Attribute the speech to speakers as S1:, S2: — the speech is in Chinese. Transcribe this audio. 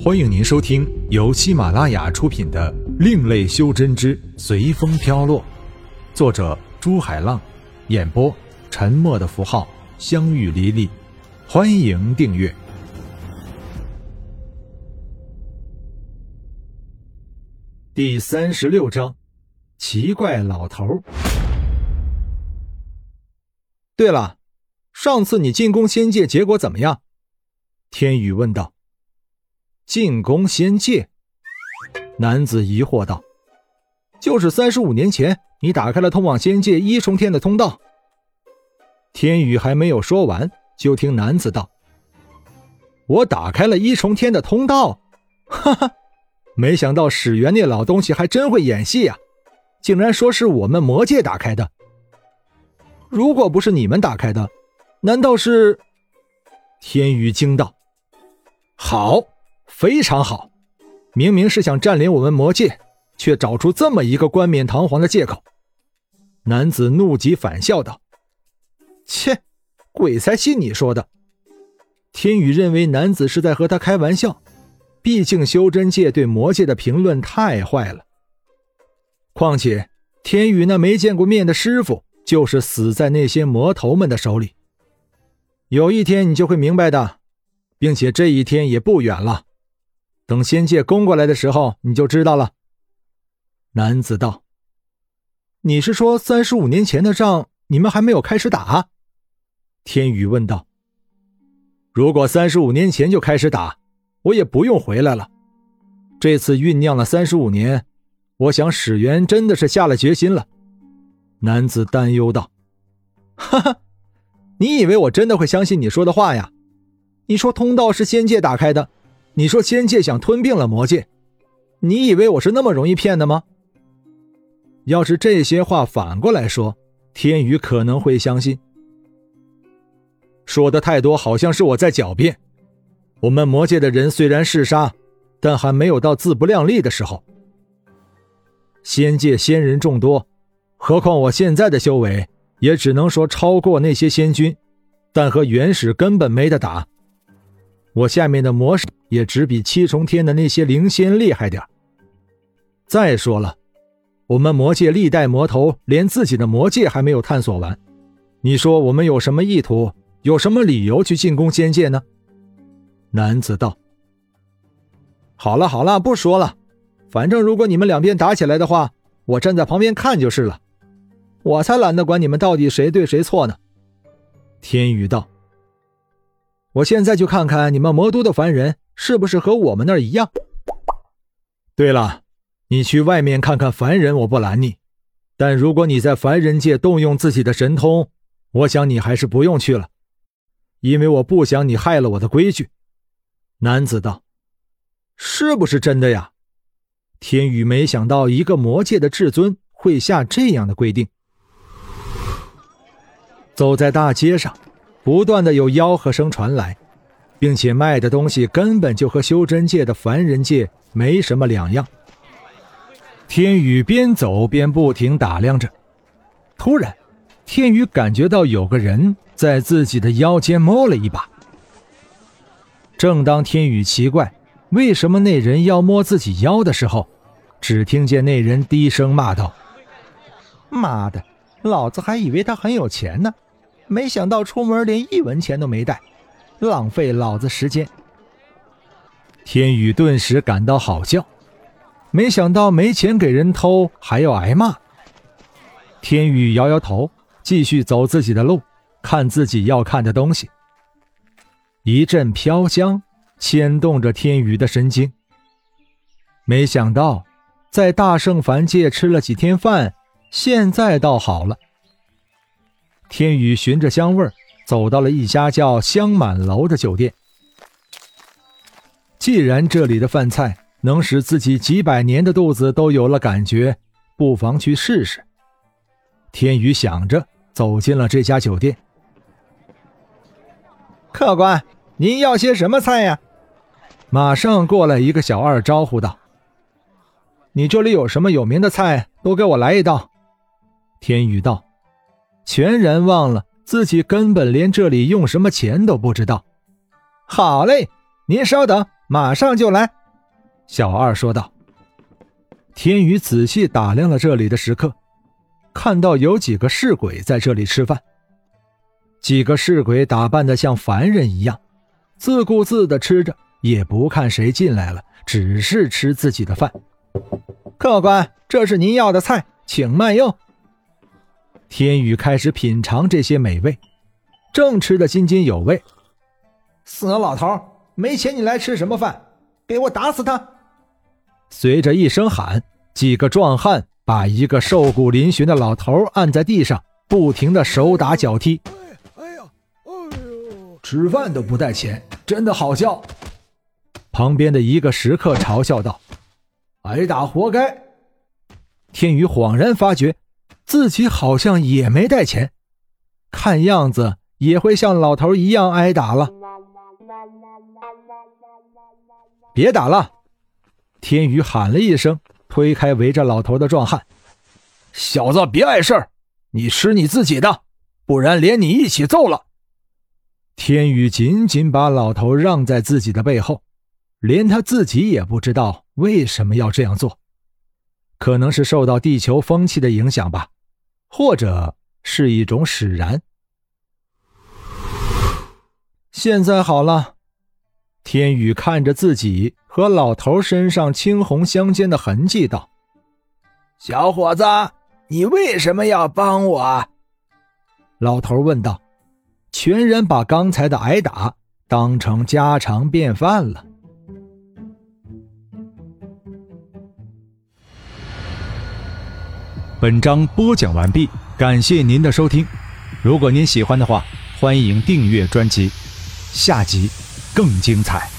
S1: 欢迎您收听由喜马拉雅出品的《另类修真之随风飘落》，作者朱海浪，演播沉默的符号、相遇离离。欢迎订阅。第三十六章：奇怪老头。
S2: 对了，上次你进攻仙界结果怎么样？
S1: 天宇问道。
S2: 进攻仙界，男子疑惑道：“就是三十五年前，你打开了通往仙界一重天的通道。”
S1: 天宇还没有说完，就听男子道：“
S2: 我打开了一重天的通道，哈哈，没想到史源那老东西还真会演戏呀，竟然说是我们魔界打开的。如果不是你们打开的，难道是？”
S1: 天宇惊道：“
S2: 好。”非常好，明明是想占领我们魔界，却找出这么一个冠冕堂皇的借口。男子怒极反笑道：“切，鬼才信你说的！”天宇认为男子是在和他开玩笑，毕竟修真界对魔界的评论太坏了。况且天宇那没见过面的师傅，就是死在那些魔头们的手里。有一天你就会明白的，并且这一天也不远了。等仙界攻过来的时候，你就知道了。”男子道。“你是说三十五年前的仗，你们还没有开始打？”
S1: 天宇问道。
S2: “如果三十五年前就开始打，我也不用回来了。这次酝酿了三十五年，我想史源真的是下了决心了。”男子担忧道。“哈哈，你以为我真的会相信你说的话呀？你说通道是仙界打开的。”你说仙界想吞并了魔界，你以为我是那么容易骗的吗？要是这些话反过来说，天宇可能会相信。说的太多，好像是我在狡辩。我们魔界的人虽然嗜杀，但还没有到自不量力的时候。仙界仙人众多，何况我现在的修为，也只能说超过那些仙君，但和原始根本没得打。我下面的魔士。也只比七重天的那些灵仙厉害点再说了，我们魔界历代魔头连自己的魔界还没有探索完，你说我们有什么意图，有什么理由去进攻仙界呢？男子道：“好了好了，不说了，反正如果你们两边打起来的话，我站在旁边看就是了。我才懒得管你们到底谁对谁错呢。”
S1: 天宇道：“
S2: 我现在就看看你们魔都的凡人。”是不是和我们那儿一样？对了，你去外面看看凡人，我不拦你。但如果你在凡人界动用自己的神通，我想你还是不用去了，因为我不想你害了我的规矩。男子道：“是不是真的呀？”天宇没想到一个魔界的至尊会下这样的规定。走在大街上，不断的有吆喝声传来。并且卖的东西根本就和修真界的凡人界没什么两样。天宇边走边不停打量着，突然，天宇感觉到有个人在自己的腰间摸了一把。正当天宇奇怪为什么那人要摸自己腰的时候，只听见那人低声骂道：“妈的，老子还以为他很有钱呢，没想到出门连一文钱都没带。”浪费老子时间！天宇顿时感到好笑，没想到没钱给人偷还要挨骂。天宇摇摇头，继续走自己的路，看自己要看的东西。一阵飘香牵动着天宇的神经。没想到，在大圣凡界吃了几天饭，现在倒好了。天宇循着香味儿。走到了一家叫香满楼的酒店。既然这里的饭菜能使自己几百年的肚子都有了感觉，不妨去试试。天宇想着，走进了这家酒店。客官，您要些什么菜呀？马上过来一个小二招呼道：“你这里有什么有名的菜，都给我来一道。”天宇道，全然忘了。自己根本连这里用什么钱都不知道。好嘞，您稍等，马上就来。”小二说道。天宇仔细打量了这里的食客，看到有几个侍鬼在这里吃饭。几个侍鬼打扮的像凡人一样，自顾自的吃着，也不看谁进来了，只是吃自己的饭。客官，这是您要的菜，请慢用。天宇开始品尝这些美味，正吃得津津有味。死老头，没钱你来吃什么饭？给我打死他！随着一声喊，几个壮汉把一个瘦骨嶙峋的老头按在地上，不停的手打脚踢。哎呀，哎呦，吃饭都不带钱，真的好笑。旁边的一个食客嘲笑道：“挨打活该。”天宇恍然发觉。自己好像也没带钱，看样子也会像老头一样挨打了。别打了！天宇喊了一声，推开围着老头的壮汉：“小子，别碍事儿，你吃你自己的，不然连你一起揍了。”天宇紧紧把老头让在自己的背后，连他自己也不知道为什么要这样做，可能是受到地球风气的影响吧。或者是一种使然。现在好了，天宇看着自己和老头身上青红相间的痕迹，道：“小伙子，你为什么要帮我？”老头问道。全然把刚才的挨打当成家常便饭了。
S1: 本章播讲完毕，感谢您的收听。如果您喜欢的话，欢迎订阅专辑，下集更精彩。